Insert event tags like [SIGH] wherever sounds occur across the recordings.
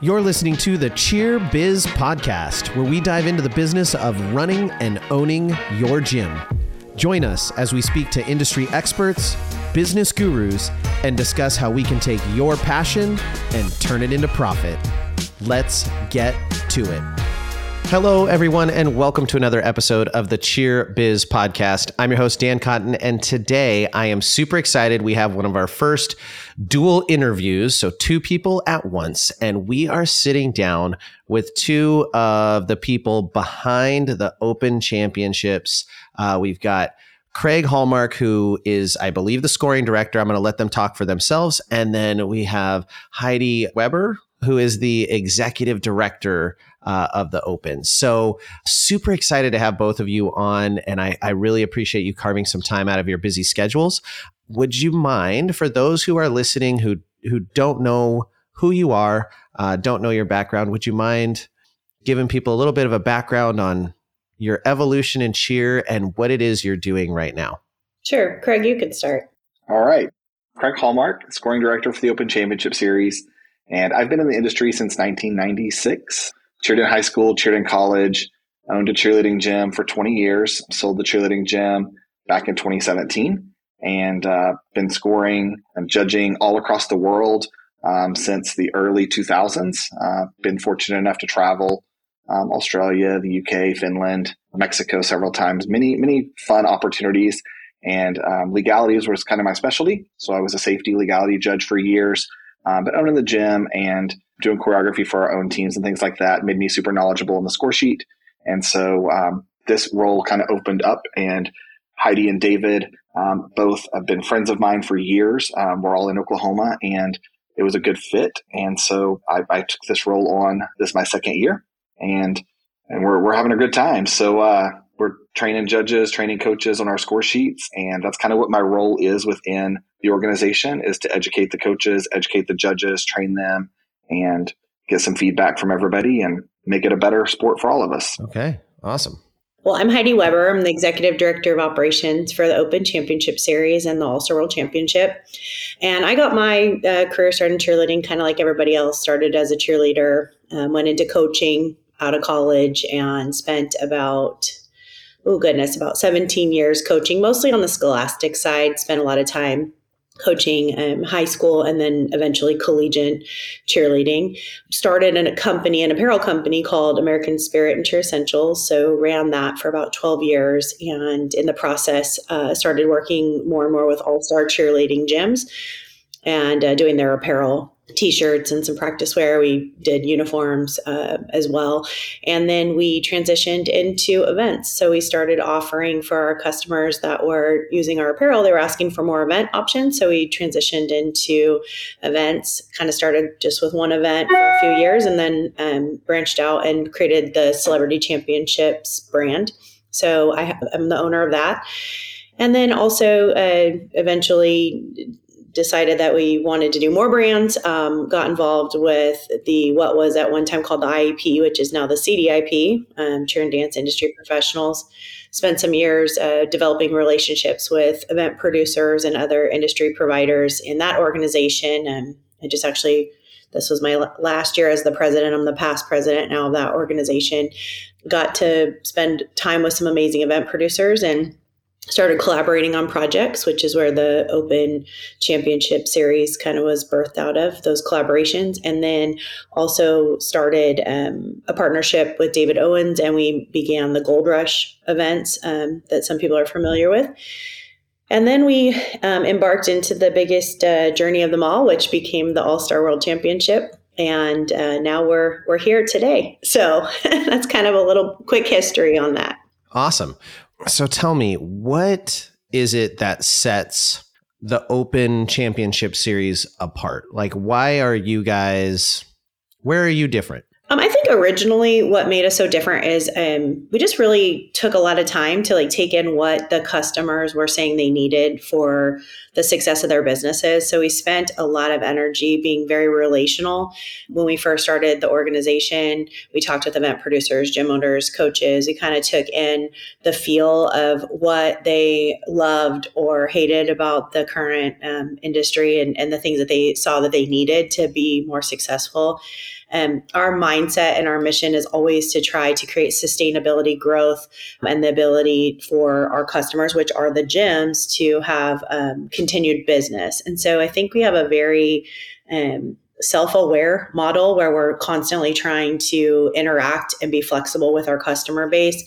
You're listening to the Cheer Biz Podcast, where we dive into the business of running and owning your gym. Join us as we speak to industry experts, business gurus, and discuss how we can take your passion and turn it into profit. Let's get to it. Hello, everyone, and welcome to another episode of the Cheer Biz Podcast. I'm your host, Dan Cotton, and today I am super excited. We have one of our first dual interviews, so two people at once, and we are sitting down with two of the people behind the Open Championships. Uh, we've got Craig Hallmark, who is, I believe, the scoring director. I'm going to let them talk for themselves. And then we have Heidi Weber, who is the executive director uh, of the Open. So super excited to have both of you on, and I, I really appreciate you carving some time out of your busy schedules. Would you mind, for those who are listening who who don't know who you are, uh, don't know your background, would you mind giving people a little bit of a background on your evolution in cheer and what it is you're doing right now? Sure, Craig, you can start. All right, Craig Hallmark, scoring director for the Open Championship Series. And I've been in the industry since 1996 cheered in high school, cheered in college, owned a cheerleading gym for 20 years, sold the cheerleading gym back in 2017, and uh, been scoring and judging all across the world um, since the early 2000s. Uh, been fortunate enough to travel um, Australia, the UK, Finland, Mexico several times. Many, many fun opportunities. And um, legalities was kind of my specialty. So I was a safety legality judge for years, um, but owning the gym and doing choreography for our own teams and things like that made me super knowledgeable in the score sheet. And so um, this role kind of opened up, and Heidi and David um, both have been friends of mine for years. Um, we're all in Oklahoma, and it was a good fit. And so I, I, took this role on. This is my second year, and and we're we're having a good time. So uh, we're training judges, training coaches on our score sheets, and that's kind of what my role is within the organization: is to educate the coaches, educate the judges, train them, and get some feedback from everybody and make it a better sport for all of us. Okay, awesome. Well, I'm Heidi Weber. I'm the executive director of operations for the Open Championship Series and the All Star World Championship. And I got my uh, career started in cheerleading kind of like everybody else. Started as a cheerleader, um, went into coaching out of college, and spent about oh goodness, about 17 years coaching, mostly on the scholastic side. Spent a lot of time coaching um, high school and then eventually collegiate cheerleading. Started in a company, an apparel company called American Spirit and Cheer Essentials. So ran that for about 12 years. And in the process, uh, started working more and more with all star cheerleading gyms and uh, doing their apparel t-shirts and some practice wear. We did uniforms uh, as well. And then we transitioned into events. So we started offering for our customers that were using our apparel they were asking for more event options. So we transitioned into events kind of started just with one event for a few years and then um, branched out and created the celebrity championships brand. So I, am the owner of that. And then also uh, eventually decided that we wanted to do more brands, um, got involved with the what was at one time called the IEP, which is now the CDIP, um, Cheer and Dance Industry Professionals. Spent some years uh, developing relationships with event producers and other industry providers in that organization. And I just actually, this was my last year as the president. I'm the past president now of that organization. Got to spend time with some amazing event producers and started collaborating on projects, which is where the Open Championship Series kind of was birthed out of those collaborations. And then also started um, a partnership with David Owens, and we began the Gold Rush events um, that some people are familiar with. And then we um, embarked into the biggest uh, journey of them all, which became the All Star World Championship. And uh, now we're we're here today. So [LAUGHS] that's kind of a little quick history on that. Awesome. So tell me, what is it that sets the Open Championship Series apart? Like, why are you guys? Where are you different? Um, I think originally what made us so different is um, we just really took a lot of time to like take in what the customers were saying they needed for the success of their businesses. So we spent a lot of energy being very relational. When we first started the organization, we talked with event producers, gym owners, coaches. We kind of took in the feel of what they loved or hated about the current um, industry and, and the things that they saw that they needed to be more successful. And our mindset and our mission is always to try to create sustainability growth and the ability for our customers, which are the gyms, to have um, continued business. And so I think we have a very um, self aware model where we're constantly trying to interact and be flexible with our customer base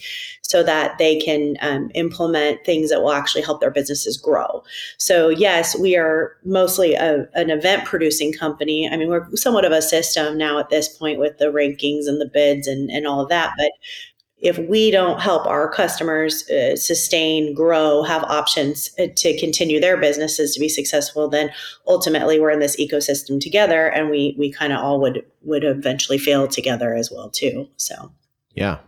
so that they can um, implement things that will actually help their businesses grow. So, yes, we are mostly a, an event producing company. I mean, we're somewhat of a system now at this point with the rankings and the bids and, and all of that. But if we don't help our customers uh, sustain, grow, have options uh, to continue their businesses to be successful, then ultimately we're in this ecosystem together, and we we kind of all would would eventually fail together as well too. So yeah,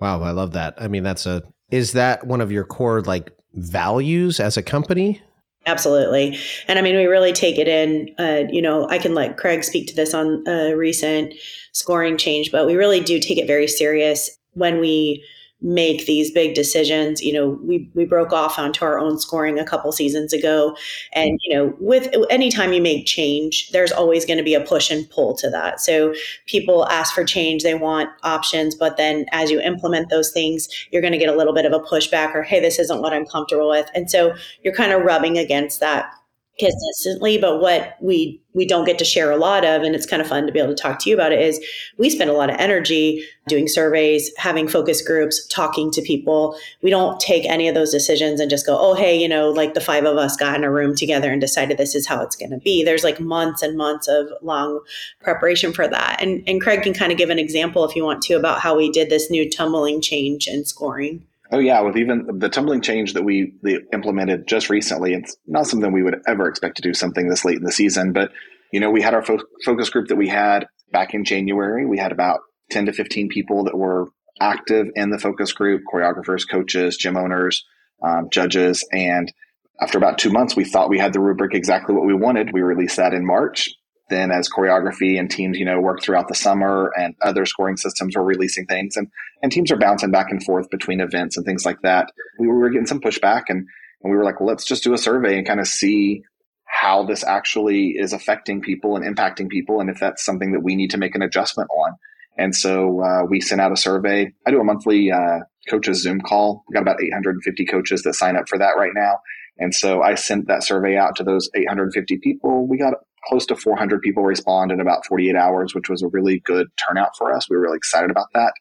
wow, I love that. I mean, that's a is that one of your core like values as a company? Absolutely. And I mean, we really take it in. Uh, you know, I can let Craig speak to this on a recent scoring change, but we really do take it very serious when we make these big decisions you know we we broke off onto our own scoring a couple seasons ago. And you know with anytime you make change there's always going to be a push and pull to that. So people ask for change they want options but then as you implement those things you're going to get a little bit of a pushback or hey this isn't what i'm comfortable with. And so you're kind of rubbing against that consistently but what we we don't get to share a lot of and it's kind of fun to be able to talk to you about it is we spend a lot of energy doing surveys having focus groups talking to people. We don't take any of those decisions and just go oh hey you know like the five of us got in a room together and decided this is how it's going to be. There's like months and months of long preparation for that. And and craig can kind of give an example if you want to about how we did this new tumbling change in scoring Oh yeah, with even the tumbling change that we implemented just recently, it's not something we would ever expect to do something this late in the season. But you know, we had our fo- focus group that we had back in January. We had about ten to fifteen people that were active in the focus group: choreographers, coaches, gym owners, um, judges. And after about two months, we thought we had the rubric exactly what we wanted. We released that in March then as choreography and teams, you know, work throughout the summer and other scoring systems were releasing things and, and teams are bouncing back and forth between events and things like that. We were getting some pushback and, and we were like, well, let's just do a survey and kind of see how this actually is affecting people and impacting people. And if that's something that we need to make an adjustment on. And so uh, we sent out a survey. I do a monthly uh, coaches Zoom call. We got about 850 coaches that sign up for that right now. And so I sent that survey out to those 850 people. We got close to 400 people respond in about 48 hours, which was a really good turnout for us. We were really excited about that.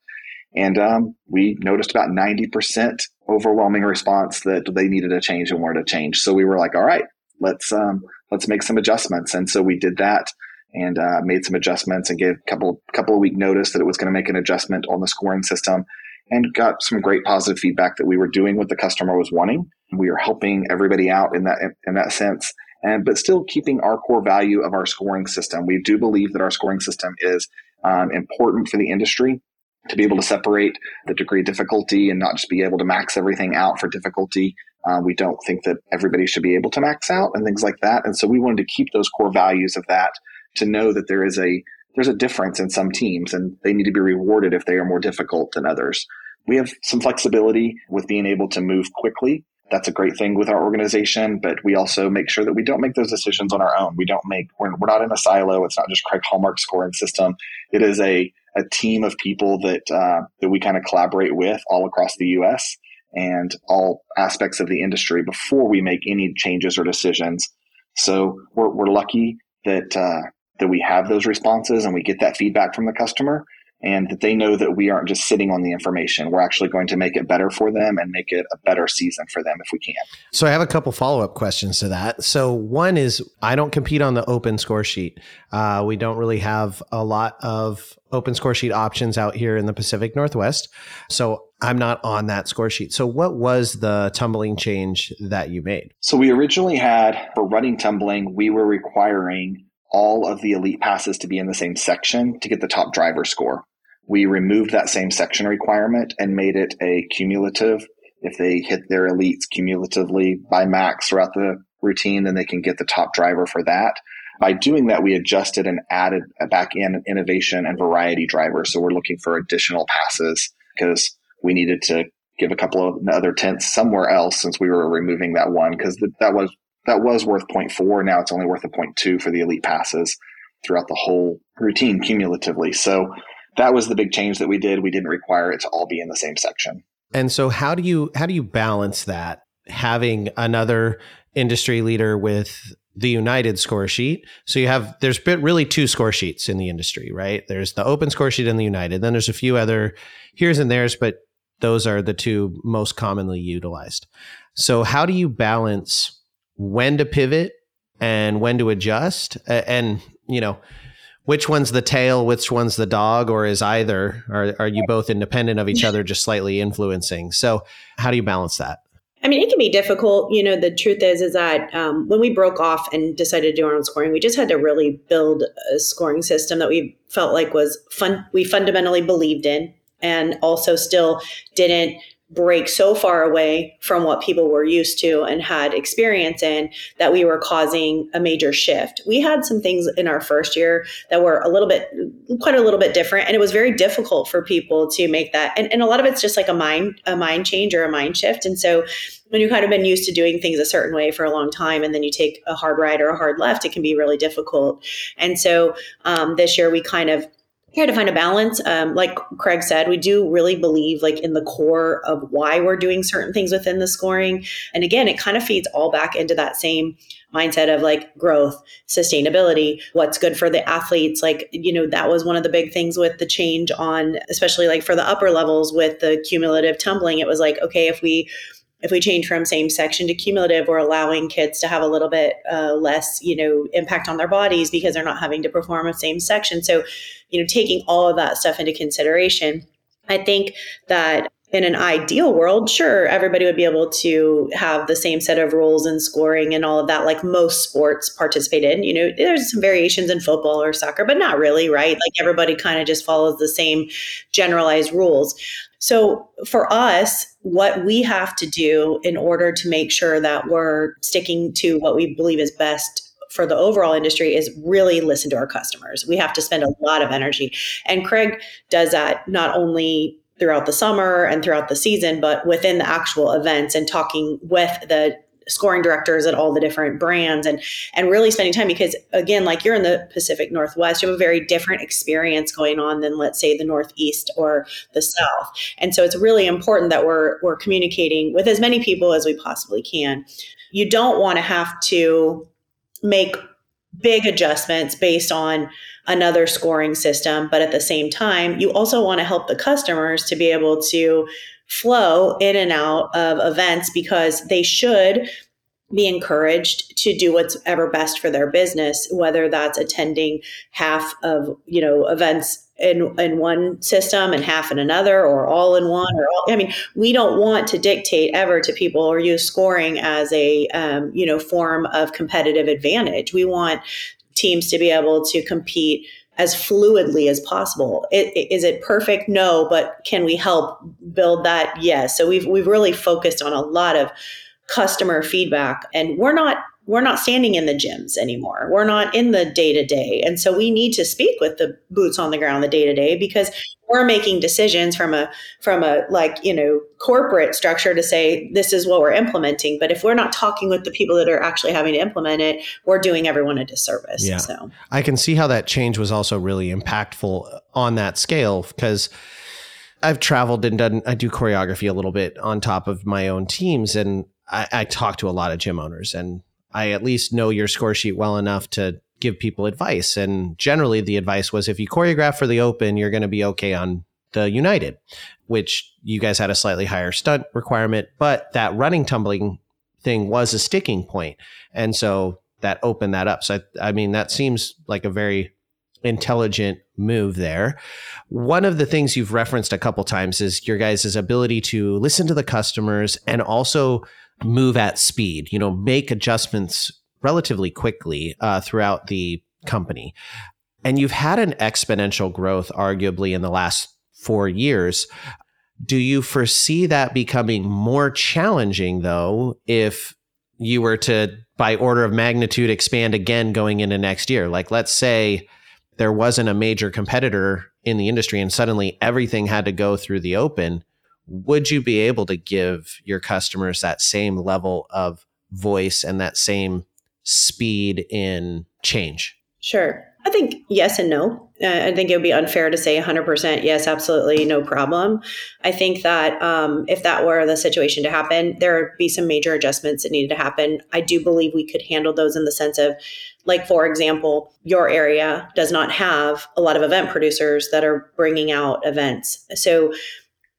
And um, we noticed about 90% overwhelming response that they needed a change and wanted a change. So we were like, all right, let's um, let's make some adjustments. And so we did that and uh, made some adjustments and gave a couple couple of week notice that it was going to make an adjustment on the scoring system and got some great positive feedback that we were doing what the customer was wanting. We are helping everybody out in that in that sense and but still keeping our core value of our scoring system. We do believe that our scoring system is um, important for the industry to be able to separate the degree of difficulty and not just be able to max everything out for difficulty. Uh, we don't think that everybody should be able to max out and things like that. And so we wanted to keep those core values of that to know that there is a there's a difference in some teams and they need to be rewarded if they are more difficult than others. We have some flexibility with being able to move quickly that's a great thing with our organization, but we also make sure that we don't make those decisions on our own. We don't make, we're, we're not in a silo. It's not just Craig Hallmark scoring system. It is a, a team of people that, uh, that we kind of collaborate with all across the U.S. and all aspects of the industry before we make any changes or decisions. So we're, we're lucky that, uh, that we have those responses and we get that feedback from the customer and that they know that we aren't just sitting on the information. We're actually going to make it better for them and make it a better season for them if we can. So I have a couple follow up questions to that. So one is I don't compete on the open score sheet. Uh, we don't really have a lot of open score sheet options out here in the Pacific Northwest. So I'm not on that score sheet. So what was the tumbling change that you made? So we originally had for running tumbling, we were requiring all of the elite passes to be in the same section to get the top driver score we removed that same section requirement and made it a cumulative. If they hit their elites cumulatively by max throughout the routine, then they can get the top driver for that. By doing that, we adjusted and added back in innovation and variety driver. So we're looking for additional passes because we needed to give a couple of other tenths somewhere else since we were removing that one because that was that was worth 0.4. Now it's only worth a 0.2 for the elite passes throughout the whole routine cumulatively. So that was the big change that we did. We didn't require it to all be in the same section. And so how do you how do you balance that having another industry leader with the United score sheet. So you have there's been really two score sheets in the industry, right? There's the open score sheet and the United. Then there's a few other here's and there's, but those are the two most commonly utilized. So how do you balance when to pivot and when to adjust and you know which one's the tail which one's the dog or is either are, are you both independent of each other just slightly influencing so how do you balance that I mean, it can be difficult. You know, the truth is, is that um, when we broke off and decided to do our own scoring, we just had to really build a scoring system that we felt like was fun. We fundamentally believed in, and also still didn't break so far away from what people were used to and had experience in that we were causing a major shift. We had some things in our first year that were a little bit, quite a little bit different. And it was very difficult for people to make that. And, and a lot of it's just like a mind, a mind change or a mind shift. And so when you've kind of been used to doing things a certain way for a long time and then you take a hard right or a hard left, it can be really difficult. And so um, this year we kind of here to find a balance. Um, like Craig said, we do really believe like in the core of why we're doing certain things within the scoring. And again, it kind of feeds all back into that same mindset of like growth, sustainability, what's good for the athletes. Like, you know, that was one of the big things with the change on, especially like for the upper levels with the cumulative tumbling. It was like, okay, if we if we change from same section to cumulative, we're allowing kids to have a little bit uh, less, you know, impact on their bodies because they're not having to perform a same section. So, you know, taking all of that stuff into consideration, I think that in an ideal world, sure, everybody would be able to have the same set of rules and scoring and all of that, like most sports participate in. You know, there's some variations in football or soccer, but not really, right? Like everybody kind of just follows the same generalized rules. So for us, what we have to do in order to make sure that we're sticking to what we believe is best for the overall industry is really listen to our customers. We have to spend a lot of energy. And Craig does that not only throughout the summer and throughout the season, but within the actual events and talking with the scoring directors at all the different brands and and really spending time because again like you're in the Pacific Northwest you have a very different experience going on than let's say the Northeast or the South. And so it's really important that we're we're communicating with as many people as we possibly can. You don't want to have to make big adjustments based on another scoring system but at the same time you also want to help the customers to be able to flow in and out of events because they should be encouraged to do what's ever best for their business whether that's attending half of you know events in in one system and half in another or all in one or all, i mean we don't want to dictate ever to people or use scoring as a um, you know form of competitive advantage? We want teams to be able to compete as fluidly as possible. It, is it perfect? No, but can we help build that? Yes. So we've we've really focused on a lot of customer feedback, and we're not we're not standing in the gyms anymore. We're not in the day to day, and so we need to speak with the boots on the ground, the day to day, because we're making decisions from a from a like you know corporate structure to say this is what we're implementing but if we're not talking with the people that are actually having to implement it we're doing everyone a disservice yeah. so i can see how that change was also really impactful on that scale because i've traveled and done i do choreography a little bit on top of my own teams and I, I talk to a lot of gym owners and i at least know your score sheet well enough to give people advice. And generally, the advice was if you choreograph for the open, you're going to be okay on the United, which you guys had a slightly higher stunt requirement, but that running tumbling thing was a sticking point. And so that opened that up. So, I, I mean, that seems like a very intelligent move there. One of the things you've referenced a couple times is your guys' ability to listen to the customers and also move at speed, you know, make adjustments relatively quickly uh, throughout the company. And you've had an exponential growth, arguably, in the last four years. Do you foresee that becoming more challenging though if you were to, by order of magnitude, expand again going into next year? Like, let's say there wasn't a major competitor in the industry and suddenly everything had to go through the open. Would you be able to give your customers that same level of voice and that same speed in change? Sure. I think yes and no. Uh, I think it would be unfair to say 100% yes, absolutely, no problem. I think that um, if that were the situation to happen, there would be some major adjustments that needed to happen. I do believe we could handle those in the sense of, like, for example, your area does not have a lot of event producers that are bringing out events. So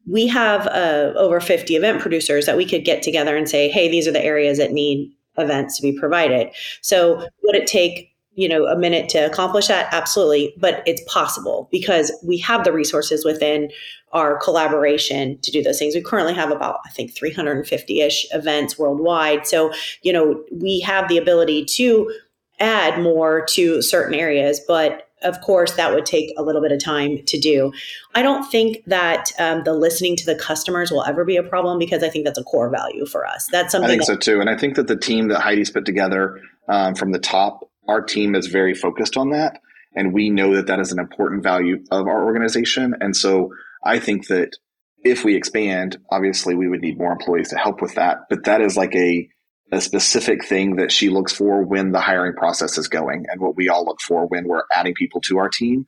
we have uh, over 50 event producers that we could get together and say, hey, these are the areas that need events to be provided. So would it take you know a minute to accomplish that? Absolutely but it's possible because we have the resources within our collaboration to do those things. We currently have about i think 350ish events worldwide. So you know we have the ability to add more to certain areas but of course that would take a little bit of time to do i don't think that um, the listening to the customers will ever be a problem because i think that's a core value for us that's something i think that- so too and i think that the team that heidi's put together um, from the top our team is very focused on that. And we know that that is an important value of our organization. And so I think that if we expand, obviously we would need more employees to help with that. But that is like a, a specific thing that she looks for when the hiring process is going and what we all look for when we're adding people to our team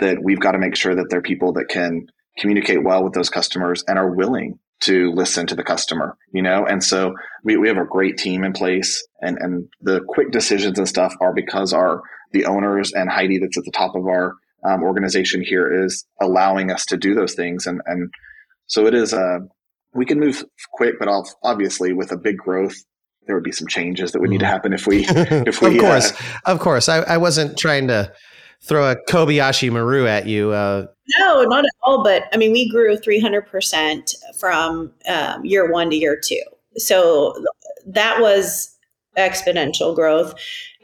that we've got to make sure that they're people that can communicate well with those customers and are willing to listen to the customer, you know? And so we, we have a great team in place and, and the quick decisions and stuff are because our, the owners and Heidi that's at the top of our um, organization here is allowing us to do those things. And, and so it is, uh, we can move quick, but obviously with a big growth, there would be some changes that would need to mm-hmm. happen if we, [LAUGHS] if we, of course, uh, of course. I, I wasn't trying to throw a Kobayashi Maru at you. Uh, no, not at all. But I mean, we grew 300% from um, year one to year two. So that was exponential growth.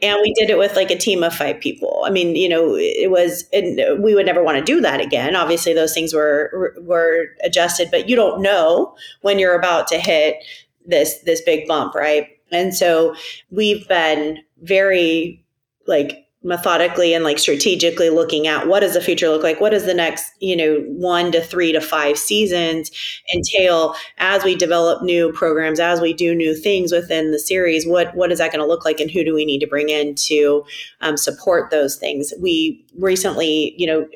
And we did it with like a team of five people. I mean, you know, it was, we would never want to do that again. Obviously, those things were were adjusted, but you don't know when you're about to hit this this big bump, right? And so we've been very like methodically and like strategically looking at what does the future look like? What does the next you know one to three to five seasons entail? As we develop new programs as we do new things within the series what what is that going to look like and who do we need to bring in to um, support those things? We recently you know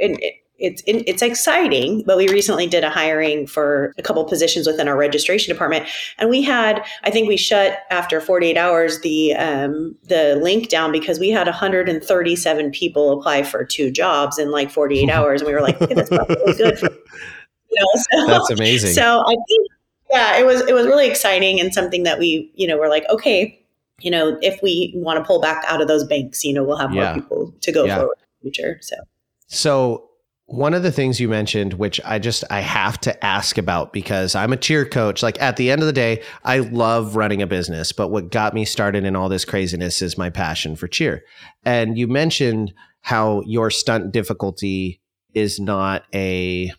it's it's exciting. But we recently did a hiring for a couple positions within our registration department, and we had I think we shut after 48 hours the um, the link down because we had 137 people apply for two jobs in like 48 [LAUGHS] hours, and we were like, okay, that's probably good. For, [LAUGHS] you know, so, that's amazing. So I think yeah, it was it was really exciting and something that we you know were like okay. You know, if we want to pull back out of those banks, you know, we'll have more yeah. people to go yeah. forward in the future. So, so one of the things you mentioned which i just i have to ask about because i'm a cheer coach like at the end of the day i love running a business but what got me started in all this craziness is my passion for cheer. And you mentioned how your stunt difficulty is not a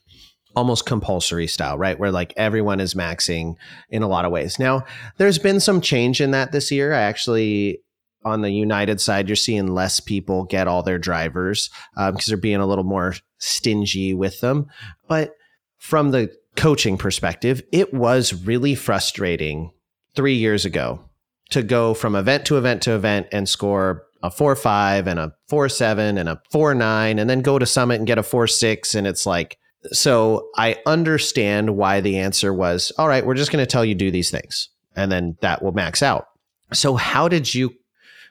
almost compulsory style right? Where like everyone is maxing in a lot of ways. Now there's been some change in that this year. I actually on the United side, you're seeing less people get all their drivers because um, they're being a little more stingy with them. But from the coaching perspective, it was really frustrating three years ago to go from event to event to event and score a four five and a four seven and a four nine, and then go to summit and get a four six, and it's like. So I understand why the answer was, all right, we're just going to tell you do these things, and then that will max out. So how did you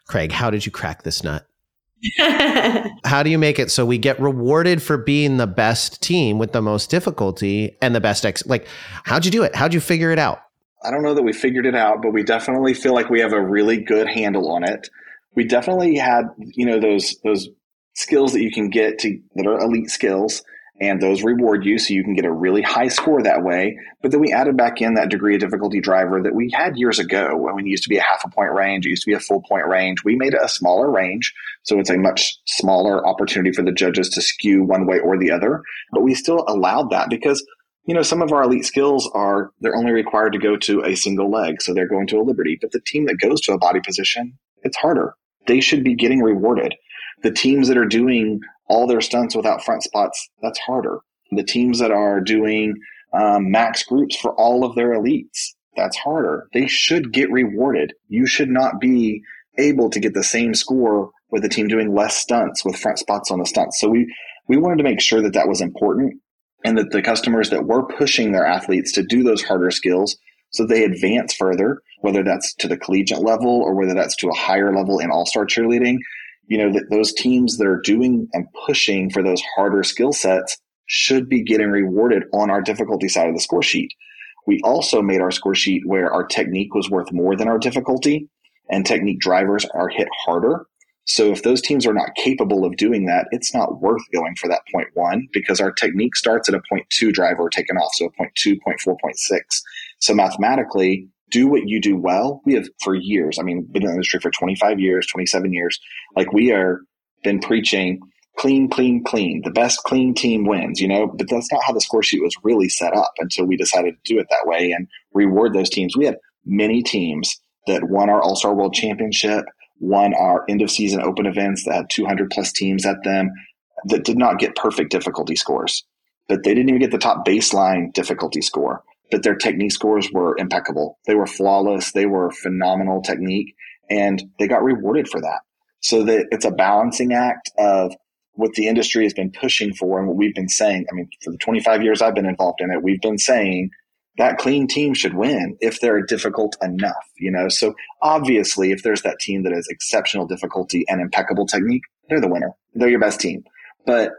Craig, how did you crack this nut? How do you make it so we get rewarded for being the best team with the most difficulty and the best ex like how'd you do it? How'd you figure it out? I don't know that we figured it out but we definitely feel like we have a really good handle on it. We definitely had you know those those skills that you can get to that are elite skills and those reward you so you can get a really high score that way. But then we added back in that degree of difficulty driver that we had years ago when it used to be a half a point range, it used to be a full point range. We made it a smaller range, so it's a much smaller opportunity for the judges to skew one way or the other. But we still allowed that because you know, some of our elite skills are they're only required to go to a single leg, so they're going to a liberty. But the team that goes to a body position, it's harder. They should be getting rewarded. The teams that are doing all their stunts without front spots, that's harder. The teams that are doing um, max groups for all of their elites, that's harder. They should get rewarded. You should not be able to get the same score with a team doing less stunts with front spots on the stunts. So we we wanted to make sure that that was important and that the customers that were pushing their athletes to do those harder skills so they advance further, whether that's to the collegiate level or whether that's to a higher level in all-star cheerleading, you know, that those teams that are doing and pushing for those harder skill sets should be getting rewarded on our difficulty side of the score sheet. We also made our score sheet where our technique was worth more than our difficulty and technique drivers are hit harder. So if those teams are not capable of doing that, it's not worth going for that point one because our technique starts at a point two driver taken off. So a point two, point four, point six. So mathematically, do what you do well. We have for years, I mean, been in the industry for 25 years, 27 years. Like we are been preaching clean, clean, clean. The best clean team wins, you know, but that's not how the score sheet was really set up until we decided to do it that way and reward those teams. We had many teams that won our All Star World Championship, won our end of season open events that had 200 plus teams at them that did not get perfect difficulty scores, but they didn't even get the top baseline difficulty score but their technique scores were impeccable. They were flawless. They were phenomenal technique, and they got rewarded for that. So that it's a balancing act of what the industry has been pushing for and what we've been saying. I mean, for the 25 years I've been involved in it, we've been saying that clean team should win if they're difficult enough, you know? So obviously, if there's that team that has exceptional difficulty and impeccable technique, they're the winner. They're your best team. But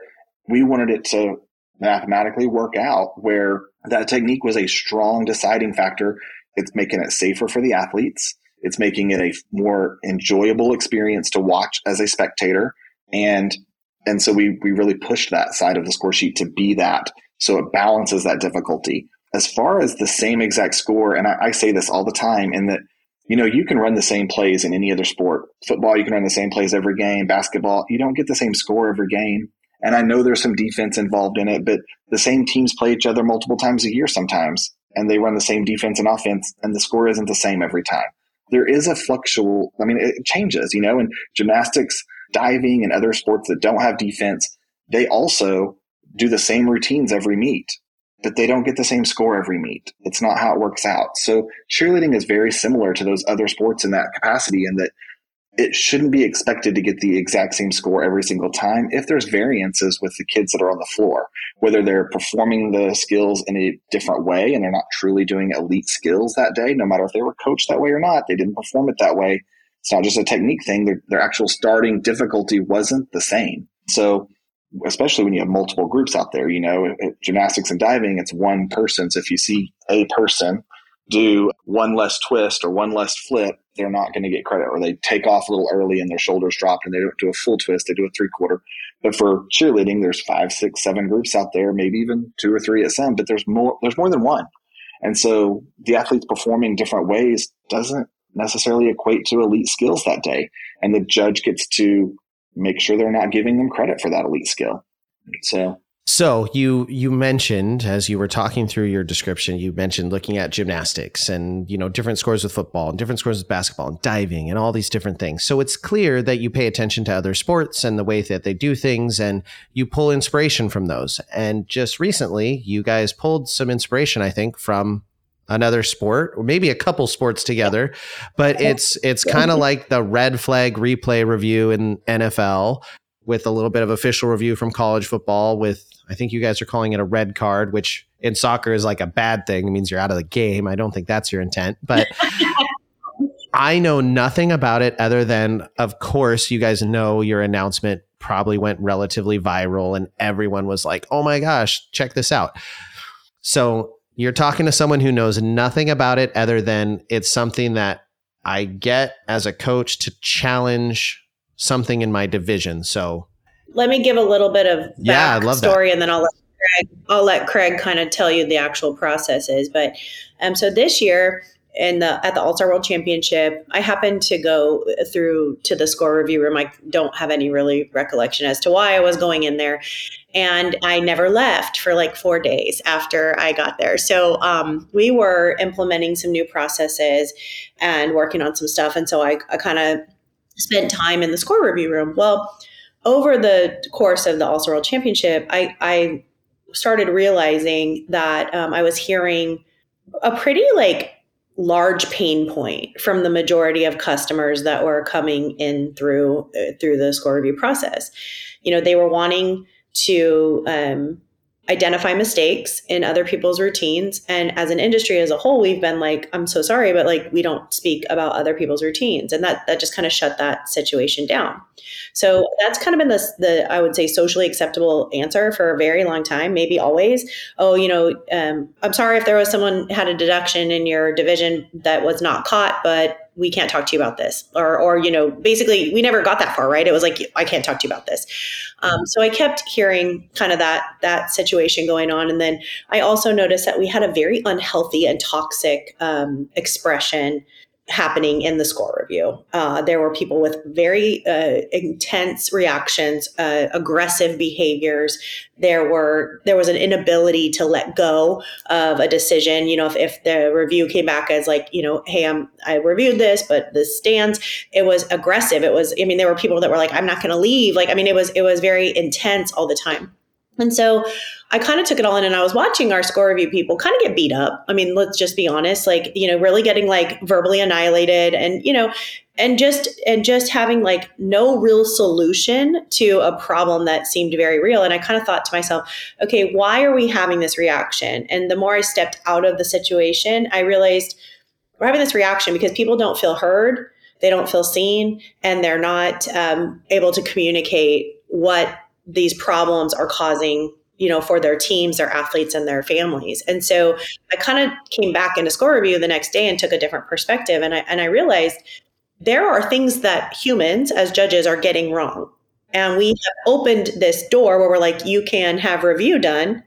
we wanted it to mathematically work out where that technique was a strong deciding factor. It's making it safer for the athletes. It's making it a more enjoyable experience to watch as a spectator. And and so we we really pushed that side of the score sheet to be that. So it balances that difficulty. As far as the same exact score, and I, I say this all the time, in that you know you can run the same plays in any other sport. Football, you can run the same plays every game. Basketball, you don't get the same score every game. And I know there's some defense involved in it, but the same teams play each other multiple times a year sometimes, and they run the same defense and offense, and the score isn't the same every time. There is a fluctual, I mean, it changes, you know, in gymnastics, diving, and other sports that don't have defense, they also do the same routines every meet, but they don't get the same score every meet. It's not how it works out. So cheerleading is very similar to those other sports in that capacity, in that it shouldn't be expected to get the exact same score every single time if there's variances with the kids that are on the floor, whether they're performing the skills in a different way and they're not truly doing elite skills that day, no matter if they were coached that way or not, they didn't perform it that way. It's not just a technique thing, their, their actual starting difficulty wasn't the same. So, especially when you have multiple groups out there, you know, gymnastics and diving, it's one person. So if you see a person do one less twist or one less flip, they're not going to get credit. Or they take off a little early and their shoulders drop and they don't do a full twist, they do a three quarter. But for cheerleading, there's five, six, seven groups out there, maybe even two or three at some, but there's more there's more than one. And so the athletes performing different ways doesn't necessarily equate to elite skills that day. And the judge gets to make sure they're not giving them credit for that elite skill. So so you you mentioned as you were talking through your description, you mentioned looking at gymnastics and you know different scores with football and different scores with basketball and diving and all these different things. So it's clear that you pay attention to other sports and the way that they do things and you pull inspiration from those. And just recently, you guys pulled some inspiration, I think, from another sport or maybe a couple sports together but it's it's kind of like the red flag replay review in NFL with a little bit of official review from college football with I think you guys are calling it a red card, which in soccer is like a bad thing. It means you're out of the game. I don't think that's your intent, but [LAUGHS] I know nothing about it other than, of course, you guys know your announcement probably went relatively viral and everyone was like, oh my gosh, check this out. So you're talking to someone who knows nothing about it other than it's something that I get as a coach to challenge something in my division. So let me give a little bit of yeah, I love story, and then I'll let Craig, I'll let Craig kind of tell you the actual processes. But um, so this year, in the at the All Star World Championship, I happened to go through to the score review room. I don't have any really recollection as to why I was going in there, and I never left for like four days after I got there. So um, we were implementing some new processes and working on some stuff, and so I, I kind of spent time in the score review room. Well, over the course of the All Star World Championship, I, I started realizing that um, I was hearing a pretty like large pain point from the majority of customers that were coming in through uh, through the score review process. You know, they were wanting to um, identify mistakes in other people's routines. And as an industry as a whole, we've been like, I'm so sorry, but like we don't speak about other people's routines. And that that just kind of shut that situation down. So that's kind of been the, the I would say socially acceptable answer for a very long time, maybe always. Oh, you know, um, I'm sorry if there was someone had a deduction in your division that was not caught, but we can't talk to you about this. Or or you know basically we never got that far right? It was like i can't talk to you about this. Um, so i kept hearing kind of that that situation going on. And then i also noticed that we had a very unhealthy and toxic um, expression happening in the score review. Uh, there were people with very uh, intense reactions, uh, aggressive behaviors. There were there was an inability to let go of a decision. You know, if, if the review came back as like, you know, hey, I'm I reviewed this, but this stands. It was aggressive. It was. I mean, there were people that were like, I'm not going to leave. Like, I mean, it was it was very intense all the time. And so I kind of took it all in and I was watching our score review people kind of get beat up. I mean, let's just be honest, like, you know, really getting like verbally annihilated and, you know, and just and just having like no real solution to a problem that seemed very real and i kind of thought to myself okay why are we having this reaction and the more i stepped out of the situation i realized we're having this reaction because people don't feel heard they don't feel seen and they're not um, able to communicate what these problems are causing you know for their teams their athletes and their families. And so i kind of came back into score review the next day and took a different perspective and i and i realized there are things that humans as judges are getting wrong. And we have opened this door where we're like you can have review done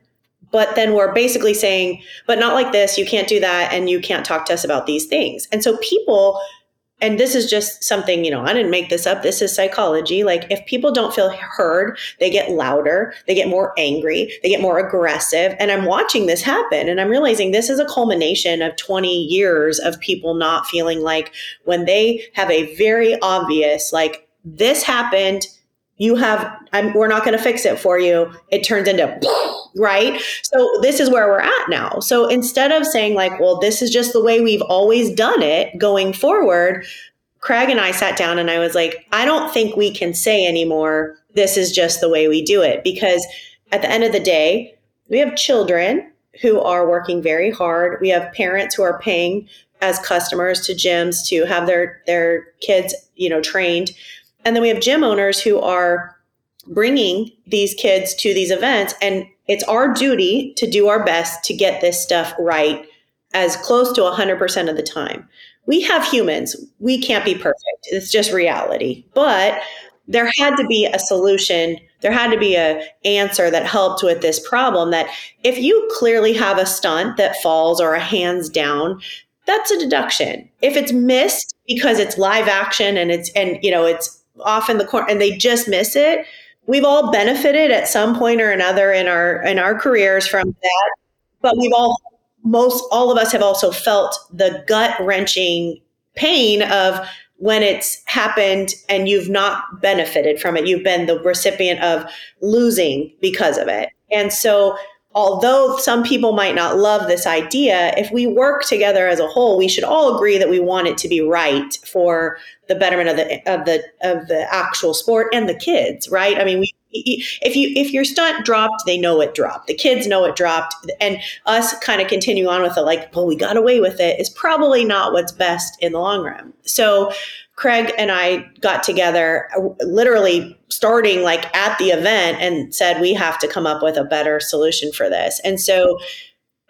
but then we're basically saying but not like this you can't do that and you can't talk to us about these things. And so people and this is just something you know i didn't make this up. This is psychology. Like if people don't feel heard they get louder they get more angry they get more aggressive. And i'm watching this happen and i'm realizing this is a culmination of 20 years of people not feeling like when they have a very obvious like this happened you have I'm, we're not going to fix it for you. It turns into right? So this is where we're at now. So instead of saying like well this is just the way we've always done it going forward craig and i sat down and i was like i don't think we can say anymore this is just the way we do it. Because at the end of the day we have children who are working very hard. We have parents who are paying as customers to gyms to have their their kids you know trained and then we have gym owners who are bringing these kids to these events. And it's our duty to do our best to get this stuff right as close to 100% of the time. We have humans. We can't be perfect. It's just reality. But there had to be a solution. There had to be a answer that helped with this problem that if you clearly have a stunt that falls or a hands down, that's a deduction. If it's missed because it's live action and it's and you know it's off in the corner and they just miss it. We've all benefited at some point or another in our in our careers from that but we've all most all of us have also felt the gut wrenching pain of when it's happened and you've not benefited from it. You've been the recipient of losing because of it. And so although some people might not love this idea, if we work together as a whole, we should all agree that we want it to be right for the betterment of the of the of the actual sport and the kids, right? I mean, we if you if your stunt dropped, they know it dropped. The kids know it dropped, and us kind of continue on with it, like, well, we got away with it, is probably not what's best in the long run. So Craig and I got together literally starting like at the event and said we have to come up with a better solution for this. And so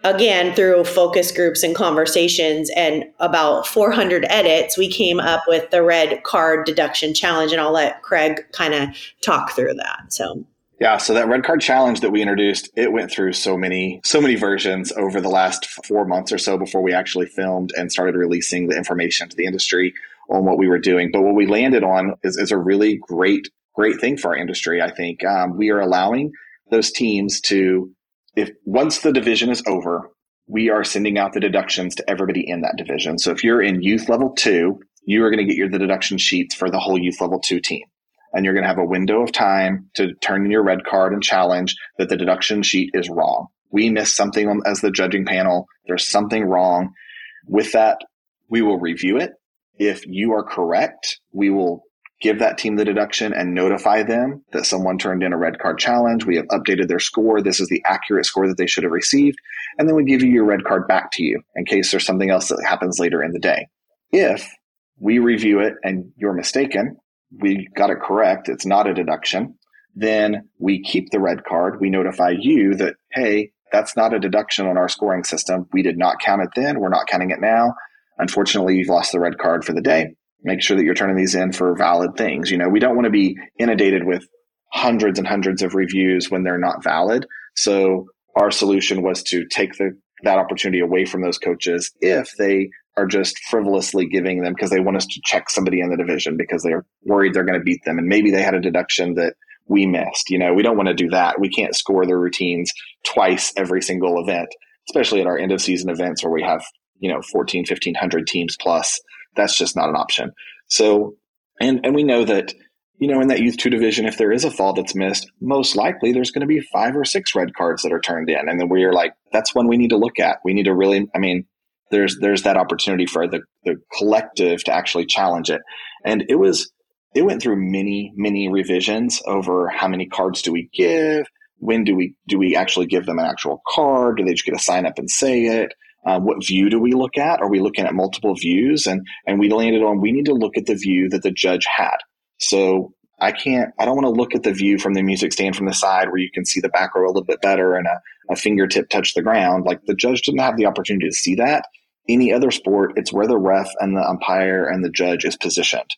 again through focus groups and conversations and about 400 edits we came up with the red card deduction challenge and I'll let Craig kind of talk through that. So Yeah, so that red card challenge that we introduced, it went through so many, so many versions over the last four months or so before we actually filmed and started releasing the information to the industry on what we were doing. But what we landed on is, is a really great, great thing for our industry. I think um, we are allowing those teams to, if once the division is over, we are sending out the deductions to everybody in that division. So if you're in youth level two, you are going to get your the deduction sheets for the whole youth level two team and you're going to have a window of time to turn in your red card and challenge that the deduction sheet is wrong. We missed something as the judging panel. There's something wrong. With that, we will review it. If you are correct, we will give that team the deduction and notify them that someone turned in a red card challenge. We have updated their score. This is the accurate score that they should have received. And then we give you your red card back to you in case there's something else that happens later in the day. If we review it and you're mistaken, we got it correct, it's not a deduction, then we keep the red card. We notify you that, hey, that's not a deduction on our scoring system. We did not count it then. We're not counting it now. Unfortunately, you've lost the red card for the day. Make sure that you're turning these in for valid things. You know, we don't want to be inundated with hundreds and hundreds of reviews when they're not valid. So our solution was to take the that opportunity away from those coaches if they are just frivolously giving them because they want us to check somebody in the division because they're worried they're going to beat them. And maybe they had a deduction that we missed. You know, we don't want to do that. We can't score their routines twice every single event, especially at our end of season events where we have, you know, 14, 1500 teams plus. That's just not an option. So, and, and we know that, you know, in that youth two division, if there is a fall that's missed, most likely there's going to be five or six red cards that are turned in. And then we are like, that's one we need to look at. We need to really, I mean, there's there's that opportunity for the, the collective to actually challenge it. And it was it went through many, many revisions over how many cards do we give? When do we do we actually give them an actual card? Do they just get to sign up and say it? Uh, what view do we look at? Are we looking at multiple views? And and we landed on we need to look at the view that the judge had. So I can't, I don't want to look at the view from the music stand from the side where you can see the back row a little bit better and a, a fingertip touch the ground. Like the judge didn't have the opportunity to see that. Any other sport, it's where the ref and the umpire and the judge is positioned.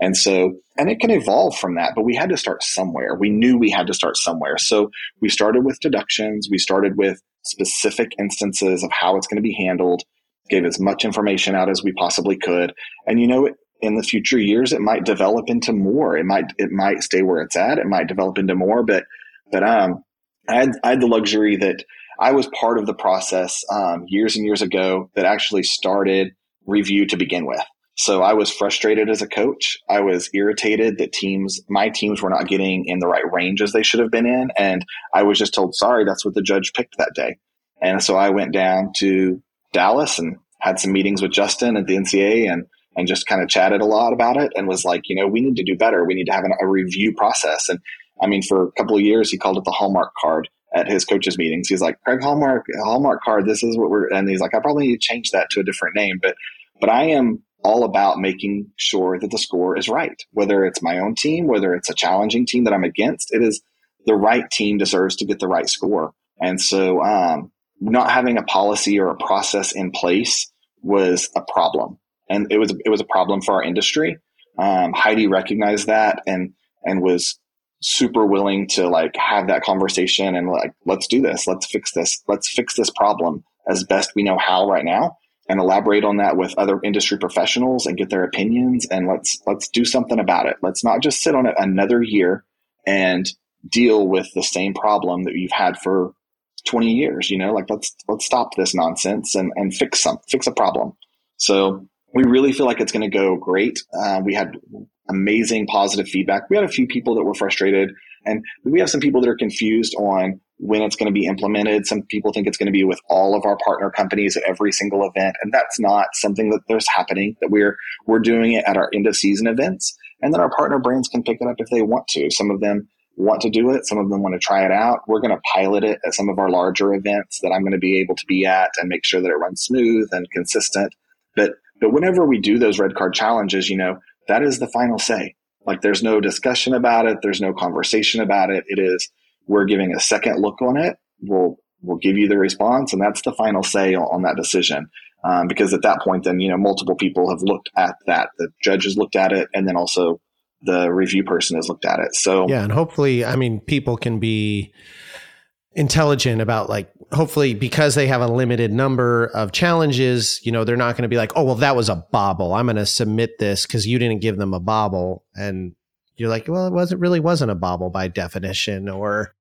And so, and it can evolve from that, but we had to start somewhere. We knew we had to start somewhere. So we started with deductions. We started with specific instances of how it's going to be handled, gave as much information out as we possibly could. And you know, in the future years it might develop into more it might it might stay where it's at it might develop into more but but um i had, I had the luxury that i was part of the process um, years and years ago that actually started review to begin with so i was frustrated as a coach i was irritated that teams my teams were not getting in the right range as they should have been in and i was just told sorry that's what the judge picked that day and so i went down to dallas and had some meetings with justin at the NCA and and just kind of chatted a lot about it and was like, you know, we need to do better. We need to have an, a review process. And I mean, for a couple of years, he called it the Hallmark card at his coaches meetings. He's like, Craig Hallmark, Hallmark card. This is what we're, and he's like, I probably need to change that to a different name, but, but I am all about making sure that the score is right. Whether it's my own team, whether it's a challenging team that I'm against, it is the right team deserves to get the right score. And so, um, not having a policy or a process in place was a problem and it was it was a problem for our industry. Um, Heidi recognized that and and was super willing to like have that conversation and like let's do this, let's fix this, let's fix this problem as best we know how right now, and elaborate on that with other industry professionals and get their opinions and let's let's do something about it. Let's not just sit on it another year and deal with the same problem that you've had for 20 years you know like let's let's stop this nonsense and and fix some fix a problem so we really feel like it's going to go great. Uh, we had amazing positive feedback. We had a few people that were frustrated, and we have some people that are confused on when it's going to be implemented. Some people think it's going to be with all of our partner companies at every single event, and that's not something that there's happening. That we're we're doing it at our end of season events, and then our partner brands can pick it up if they want to. Some of them want to do it. Some of them want to try it out. We're going to pilot it at some of our larger events that I'm going to be able to be at and make sure that it runs smooth and consistent. But but whenever we do those red card challenges, you know, that is the final say. Like there's no discussion about it. There's no conversation about it. It is, we're giving a second look on it. We'll, we'll give you the response and that's the final say on, that decision. Um, because at that point, then, you know, multiple people have looked at that. The judges looked at it and then also the review person has looked at it. So yeah, and hopefully, I mean, people can be intelligent about like hopefully because they have a limited number of challenges you know they're not going to be like oh well that was a bobble i'm going to submit this because you didn't give them a bobble and you're like well it wasn't really wasn't a bobble by definition or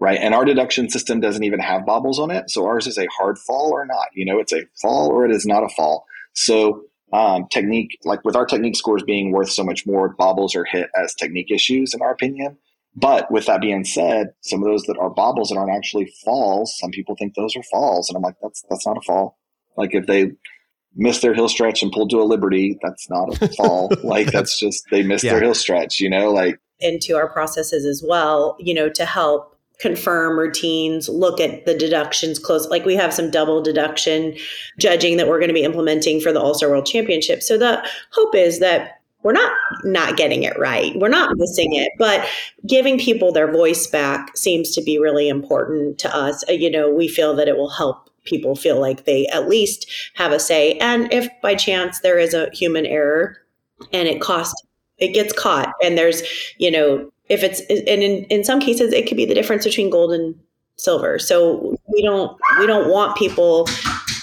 right and our deduction system doesn't even have bobbles on it so ours is a hard fall or not you know it's a fall or it is not a fall so um, technique like with our technique scores being worth so much more bobbles are hit as technique issues in our opinion but with that being said, some of those that are bobbles that aren't actually falls, some people think those are falls, and I'm like, that's that's not a fall. Like if they miss their heel stretch and pulled to a liberty, that's not a fall. [LAUGHS] like that's just they missed yeah. their heel stretch, you know, like into our processes as well, you know, to help confirm routines, look at the deductions close. Like we have some double deduction judging that we're going to be implementing for the All Star World Championship. So the hope is that we're not not getting it right. We're not missing it, but giving people their voice back seems to be really important to us. Uh, you know, we feel that it will help people feel like they at least have a say. And if by chance there is a human error and it costs, it gets caught, and there's, you know, if it's, and in, in some cases, it could be the difference between gold and silver. So we don't, we don't want people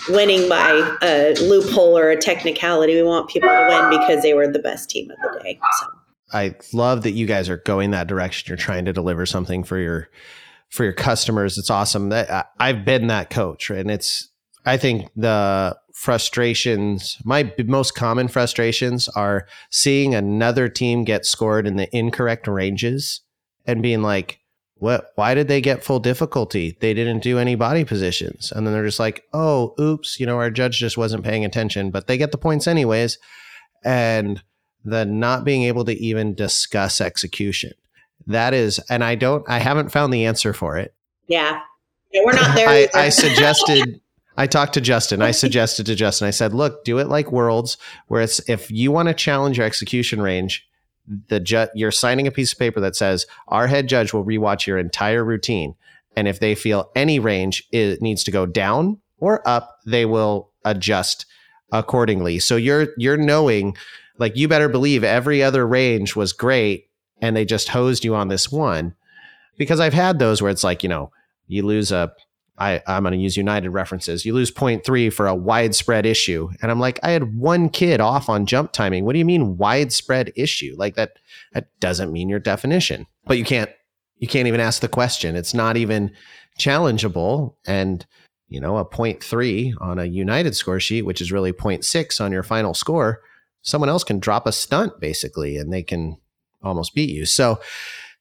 winning by a loophole or a technicality. We want people to win because they were the best team of the day. So. I love that you guys are going that direction. You're trying to deliver something for your for your customers. It's awesome. That I've been that coach, and it's I think the frustrations, my most common frustrations are seeing another team get scored in the incorrect ranges and being like, what why did they get full difficulty? They didn't do any body positions. And then they're just like oh oops you know our judge just wasn't paying attention but they get the points anyways. And the not being able to even discuss execution. That is and i don't i haven't found the answer for it. Yeah, yeah we're not there [LAUGHS] I, I suggested I talked to Justin. I suggested to Justin, I said, look, do it like Worlds, where it's if you want to challenge your execution range, the ju- you're signing a piece of paper that says our head judge will rewatch your entire routine and if they feel any range it needs to go down or up they will adjust accordingly so you're you're knowing like you better believe every other range was great and they just hosed you on this one because i've had those where it's like you know you lose a I, I'm going to use United references. You lose 0.3 for a widespread issue. And I'm like, I had one kid off on jump timing. What do you mean widespread issue? Like that, that doesn't mean your definition, but you can't, you can't even ask the question. It's not even challengeable. And, you know, a 0.3 on a United score sheet, which is really 0.6 on your final score, someone else can drop a stunt basically, and they can almost beat you. So,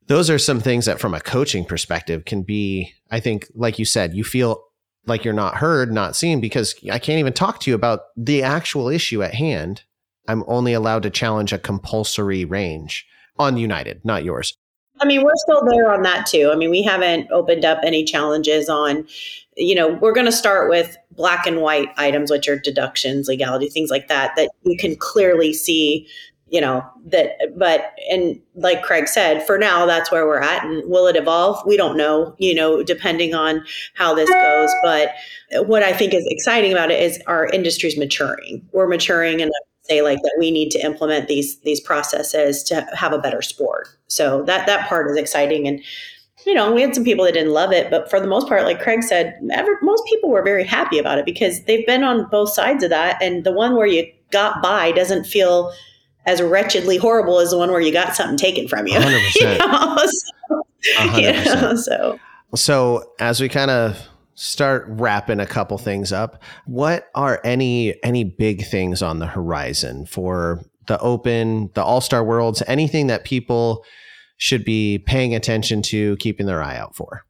those are some things that from a coaching perspective can be i think like you said you feel like you're not heard not seen because i can't even talk to you about the actual issue at hand. I'm only allowed to challenge a compulsory range on united not yours. I mean we're still there on that too. I mean we haven't opened up any challenges on you know we're going to start with black and white items which are deductions legality things like that that you can clearly see you know that but and like craig said for now that's where we're at and will it evolve? We don't know you know depending on how this goes but what i think is exciting about it is our industry's maturing. We're maturing and say like that we need to implement these these processes to have a better sport. So that that part is exciting and you know we had some people that didn't love it but for the most part like craig said ever, most people were very happy about it because they've been on both sides of that and the one where you got by doesn't feel as wretchedly horrible as the one where you got something taken from you. [LAUGHS] 100%. you know? So, 100%. You know, so. so as we kind of start wrapping a couple things up, what are any any big things on the horizon for the Open, the All Star Worlds, anything that people should be paying attention to, keeping their eye out for?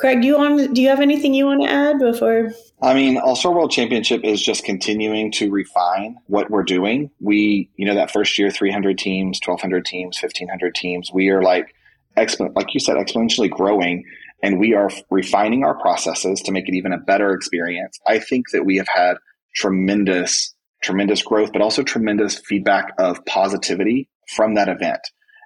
Craig, do you want? Do you have anything you want to add before? I mean, All Star World Championship is just continuing to refine what we're doing. We, you know, that first year, 300 teams, 1,200 teams, 1,500 teams. We are like, like you said, exponentially growing, and we are refining our processes to make it even a better experience. I think that we have had tremendous, tremendous growth, but also tremendous feedback of positivity from that event.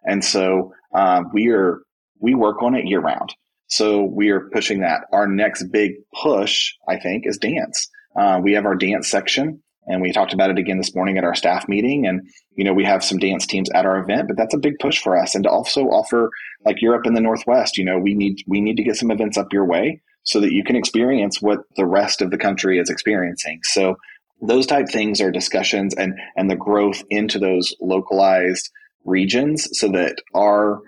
And so uh, we are we work on it year round. So we are pushing that. Our next big push, I think, is dance. Uh, we have our dance section. And we talked about it again this morning at our staff meeting. And, you know, we have some dance teams at our event, but that's a big push for us. And to also offer like Europe in the Northwest, you know, we need we need to get some events up your way so that you can experience what the rest of the country is experiencing. So those type things are discussions and and the growth into those localized regions so that our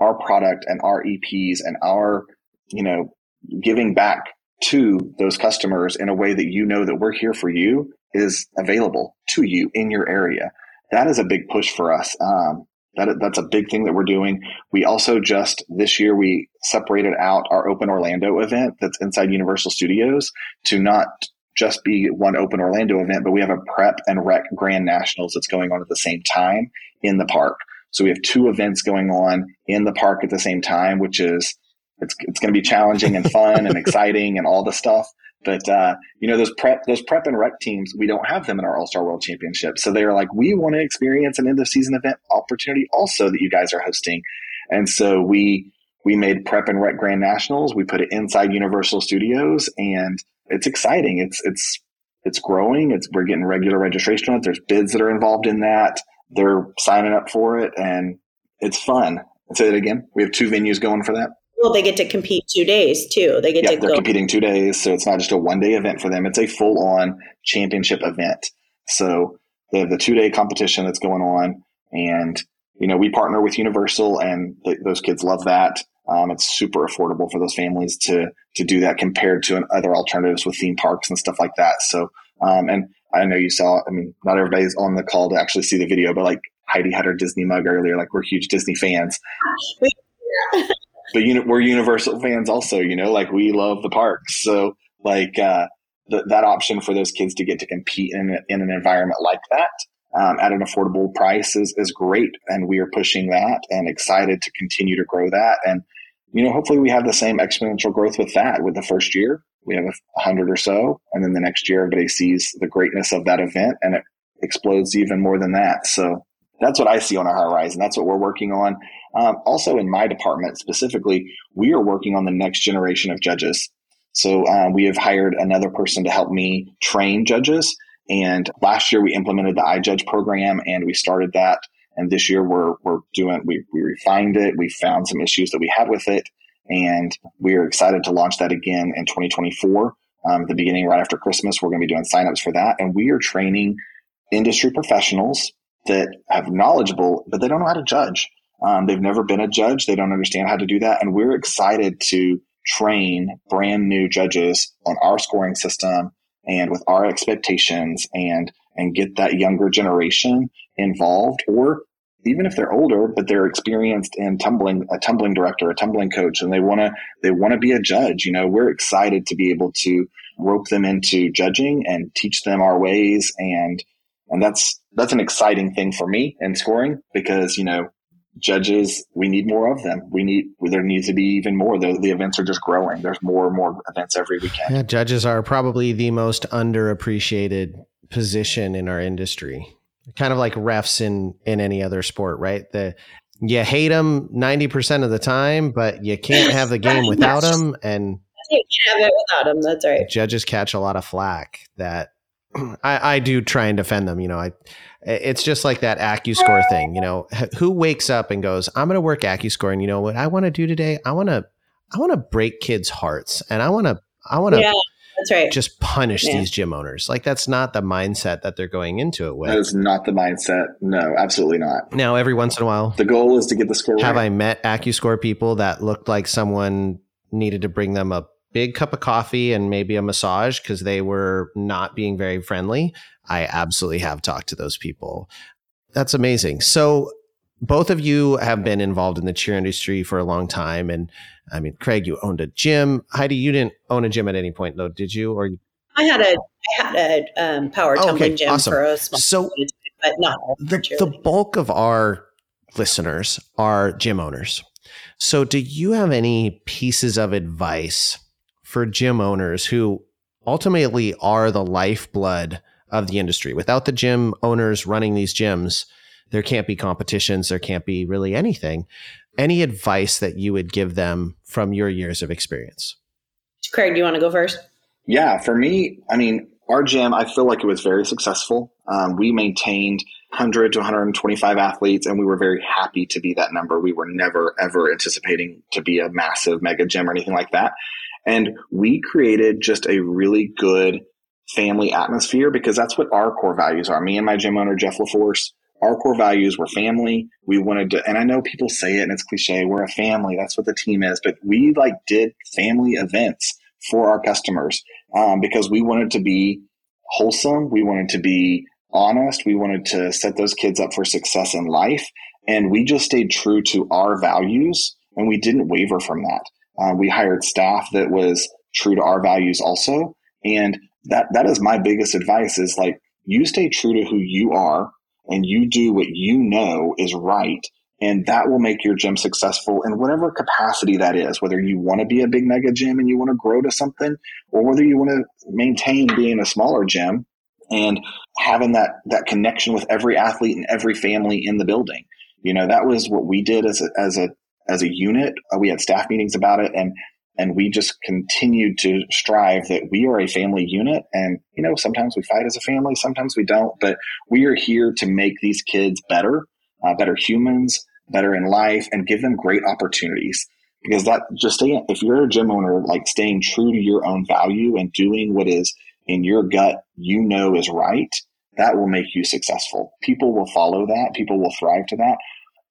our product and our EPs and our you know giving back to those customers in a way that you know that we're here for you is available to you in your area. That is a big push for us. Um, that, that's a big thing that we're doing. We also just this year we separated out our Open Orlando event that's inside Universal Studios to not just be one Open Orlando event, but we have a prep and rec Grand Nationals that's going on at the same time in the park. So we have two events going on in the park at the same time, which is it's it's going to be challenging and fun and [LAUGHS] exciting and all the stuff. But uh, you know those prep those prep and rec teams, we don't have them in our All Star World Championship. So they're like, we want to experience an end of season event opportunity also that you guys are hosting, and so we we made prep and rec Grand Nationals. We put it inside Universal Studios, and it's exciting. It's it's it's growing. It's we're getting regular registration on it. There's bids that are involved in that. They're signing up for it, and it's fun. I'll say it again. We have two venues going for that. Well, they get to compete two days too. They get yeah, to they're go. competing two days, so it's not just a one day event for them. It's a full on championship event. So they have the two day competition that's going on, and you know we partner with Universal, and th- those kids love that. Um, it's super affordable for those families to to do that compared to an, other alternatives with theme parks and stuff like that. So, um, and I know you saw. I mean, not everybody's on the call to actually see the video, but like Heidi had her Disney mug earlier. Like we're huge Disney fans. [LAUGHS] but uni- we're Universal fans also. You know, like we love the parks. So like uh, th- that option for those kids to get to compete in, in an environment like that. Um, at an affordable price is, is great. And we are pushing that and excited to continue to grow that. And, you know, hopefully we have the same exponential growth with that. With the first year, we have a hundred or so. And then the next year, everybody sees the greatness of that event and it explodes even more than that. So that's what I see on our horizon. That's what we're working on. Um, also, in my department specifically, we are working on the next generation of judges. So uh, we have hired another person to help me train judges. And last year we implemented the iJudge program, and we started that. And this year we're we're doing we we refined it. We found some issues that we had with it, and we are excited to launch that again in 2024. Um, the beginning, right after Christmas, we're going to be doing signups for that, and we are training industry professionals that have knowledgeable, but they don't know how to judge. Um, they've never been a judge. They don't understand how to do that. And we're excited to train brand new judges on our scoring system and with our expectations and, and get that younger generation involved or even if they're older, but they're experienced in tumbling, a tumbling director, a tumbling coach, and they want to, they want to be a judge. You know, we're excited to be able to rope them into judging and teach them our ways. And, and that's, that's an exciting thing for me in scoring because, you know, judges, we need more of them. We need there needs to be even more. The, the events are just growing. There's more and more events every weekend. Yeah, judges are probably the most underappreciated position in our industry. Kind of like refs in in any other sport, right? The you hate them 90% of the time, but you can't have the game [LAUGHS] without them and You can't have it without them. That's right. judges catch a lot of flack that [CLEARS THROAT] I, I do try and defend them. You know, I it's just like that AccuScore thing. You know, who wakes up and goes, "I'm going to work AccuScore," and you know what I want to do today? I want to I want to break kids' hearts, and I want to I want to Yeah, that's right. just punish Yeah. these gym owners. Like that's not the mindset that they're going into it with. That is not the mindset. No, absolutely not. Now, every once in a while, The goal is to get the score have right. I met AccuScore people that looked like someone needed to bring them a big cup of coffee and maybe a massage because they were not being very friendly? I absolutely have talked to those people. That's amazing. So, both of you have been involved in the cheer industry for a long time. And I mean, Craig, you owned a gym. Heidi, you didn't own a gym at any point, though, did you? Or I had a I had a um, power Oh, okay. tumbling gym Awesome. for a small so time, but not all the, the bulk of our listeners are gym owners. So, do you have any pieces of advice for gym owners who ultimately are the lifeblood of the industry? Without the gym owners running these gyms, there can't be competitions, there can't be really anything. Any advice that you would give them from your years of experience? Craig, do you want to go first? Yeah, for me, I mean, our gym, I feel like it was very successful. Um, we maintained 100 to 125 athletes, and we were very happy to be that number. We were never, ever anticipating to be a massive mega gym or anything like that. And we created just a really good family atmosphere because that's what our core values are. Me and my gym owner, Jeff LaForce, our core values were family. We wanted to, and I know people say it and it's cliche, we're a family. That's what the team is. But we like did family events for our customers um, because we wanted to be wholesome. We wanted to be honest. We wanted to set those kids up for success in life. And we just stayed true to our values and we didn't waver from that. Uh, we hired staff that was true to our values also. And that, that is my biggest advice is like, you stay true to who you are and you do what you know is right and that will make your gym successful in whatever capacity that is whether you want to be a big mega gym and you want to grow to something or whether you want to maintain being a smaller gym and having that that connection with every athlete and every family in the building. You know that was what we did as a as a as a unit. Uh, we had staff meetings about it and and we just continued to strive that we are a family unit. And you know sometimes we fight as a family sometimes we don't but we are here to make these kids better uh, better humans better in life and give them great opportunities. Because that just staying if you're a gym owner like staying true to your own value and doing what is in your gut you know is right that will make you successful. People will follow that. People will thrive to that.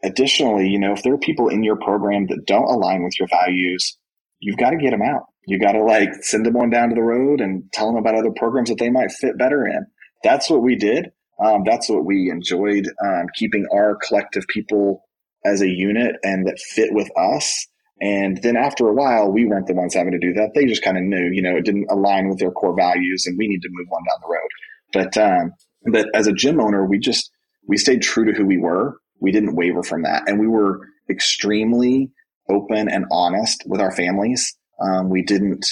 Additionally you know if there are people in your program that don't align with your values you've got to get them out. You got to like send them on down to the road and tell them about other programs that they might fit better in. That's what we did. Um, that's what we enjoyed um, keeping our collective people as a unit and that fit with us. And then after a while, we weren't the ones having to do that. They just kind of knew, you know, it didn't align with their core values, and we need to move on down the road. But um, but as a gym owner, we just we stayed true to who we were. We didn't waver from that, and we were extremely open and honest with our families. Um, we didn't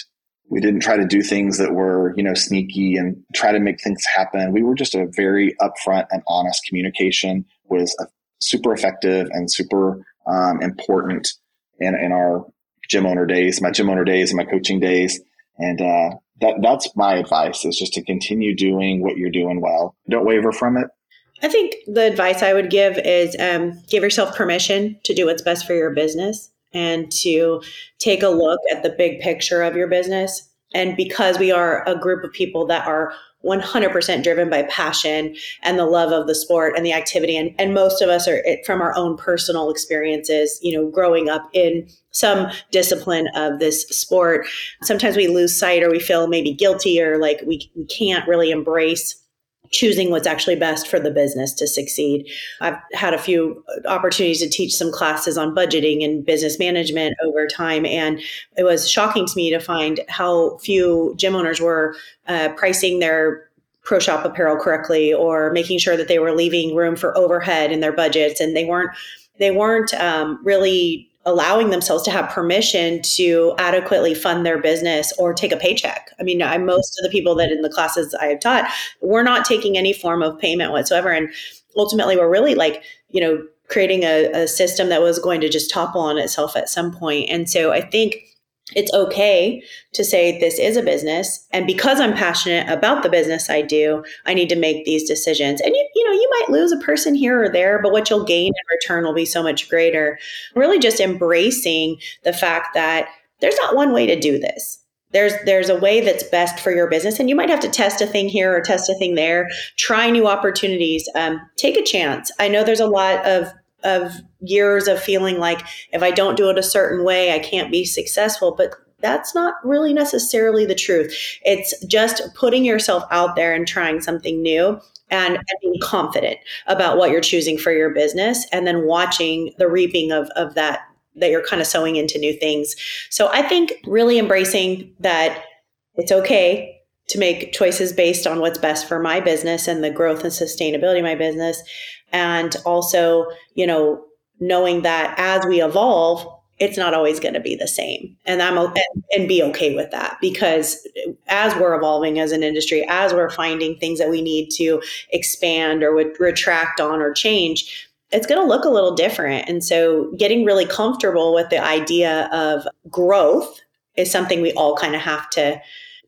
we didn't try to do things that were you know sneaky and try to make things happen. We were just a very upfront and honest communication was super effective and super um, important in, in our gym owner days, my gym owner days, and my coaching days. And uh, that that's my advice is just to continue doing what you're doing well. Don't waver from it. I think the advice I would give is um, give yourself permission to do what's best for your business and to take a look at the big picture of your business. And because we are a group of people that are 100% driven by passion and the love of the sport and the activity and, and most of us are from our own personal experiences you know growing up in some discipline of this sport sometimes we lose sight or we feel maybe guilty or like we, we can't really embrace choosing what's actually best for the business to succeed. I've had a few opportunities to teach some classes on budgeting and business management over time, and it was shocking to me to find how few gym owners were uh, pricing their pro shop apparel correctly or making sure that they were leaving room for overhead in their budgets and they weren't they weren't um, really allowing themselves to have permission to adequately fund their business or take a paycheck. I mean, I, most of the people that in the classes I have taught, we're not taking any form of payment whatsoever. And ultimately, we're really like, you know, creating a, a system that was going to just topple on itself at some point. And so I think it's okay to say this is a business and because i'm passionate about the business i do i need to make these decisions and you, you know you might lose a person here or there but what you'll gain in return will be so much greater. Really just embracing the fact that there's not one way to do this. There's there's a way that's best for your business and you might have to test a thing here or test a thing there. Try new opportunities. Um, take a chance. I know there's a lot of of years of feeling like if I don't do it a certain way, I can't be successful. But that's not really necessarily the truth. It's just putting yourself out there and trying something new and, and, being confident about what you're choosing for your business and then watching the reaping of, of that that you're kind of sowing into new things. So I think really embracing that it's okay to make choices based on what's best for my business and the growth and sustainability of my business and also you know knowing that as we evolve it's not always going to be the same. And i'm and, and be okay with that because as we're evolving as an industry as we're finding things that we need to expand or retract on or change it's going to look a little different. And so getting really comfortable with the idea of growth is something we all kind of have to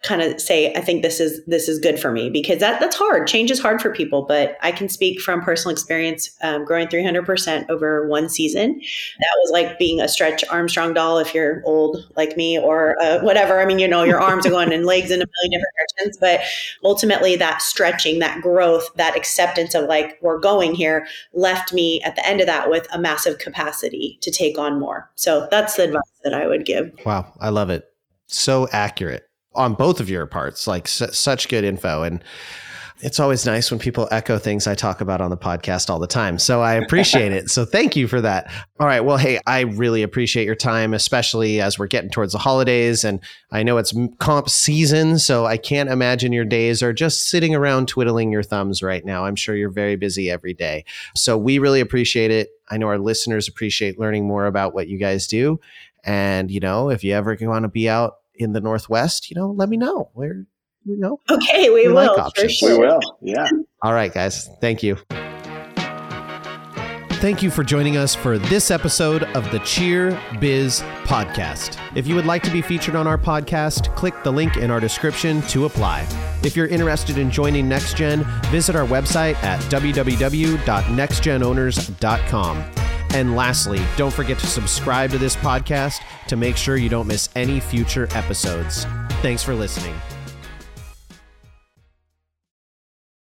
kind of say i think this is this is good for me because that that's hard. Change is hard for people but i can speak from personal experience um, growing 300% over one season. That was like being a stretch armstrong doll if you're old like me or uh, whatever. I mean you know your [LAUGHS] arms are going and legs in a million different directions but ultimately that stretching that growth that acceptance of like we're going here left me at the end of that with a massive capacity to take on more. So that's the advice that i would give. Wow. I love it. So accurate on both of your parts, like such good info. And it's always nice when people echo things I talk about on the podcast all the time. So I appreciate it. So thank you for that. All right. Well, hey, I really appreciate your time, especially as we're getting towards the holidays. And I know it's comp season, so I can't imagine your days are just sitting around twiddling your thumbs right now. I'm sure you're very busy every day. So we really appreciate it. I know our listeners appreciate learning more about what you guys do. And, you know, if you ever want to be out in the Northwest, you know, let me know. We're, you know, okay, we, we will. Like sure. We will. Yeah. All right, guys. Thank you. Thank you for joining us for this episode of the Cheer Biz podcast. If you would like to be featured on our podcast, click the link in our description to apply. If you're interested in joining NextGen, visit our website at www.nextgenowners.com. And lastly, don't forget to subscribe to this podcast to make sure you don't miss any future episodes. Thanks for listening.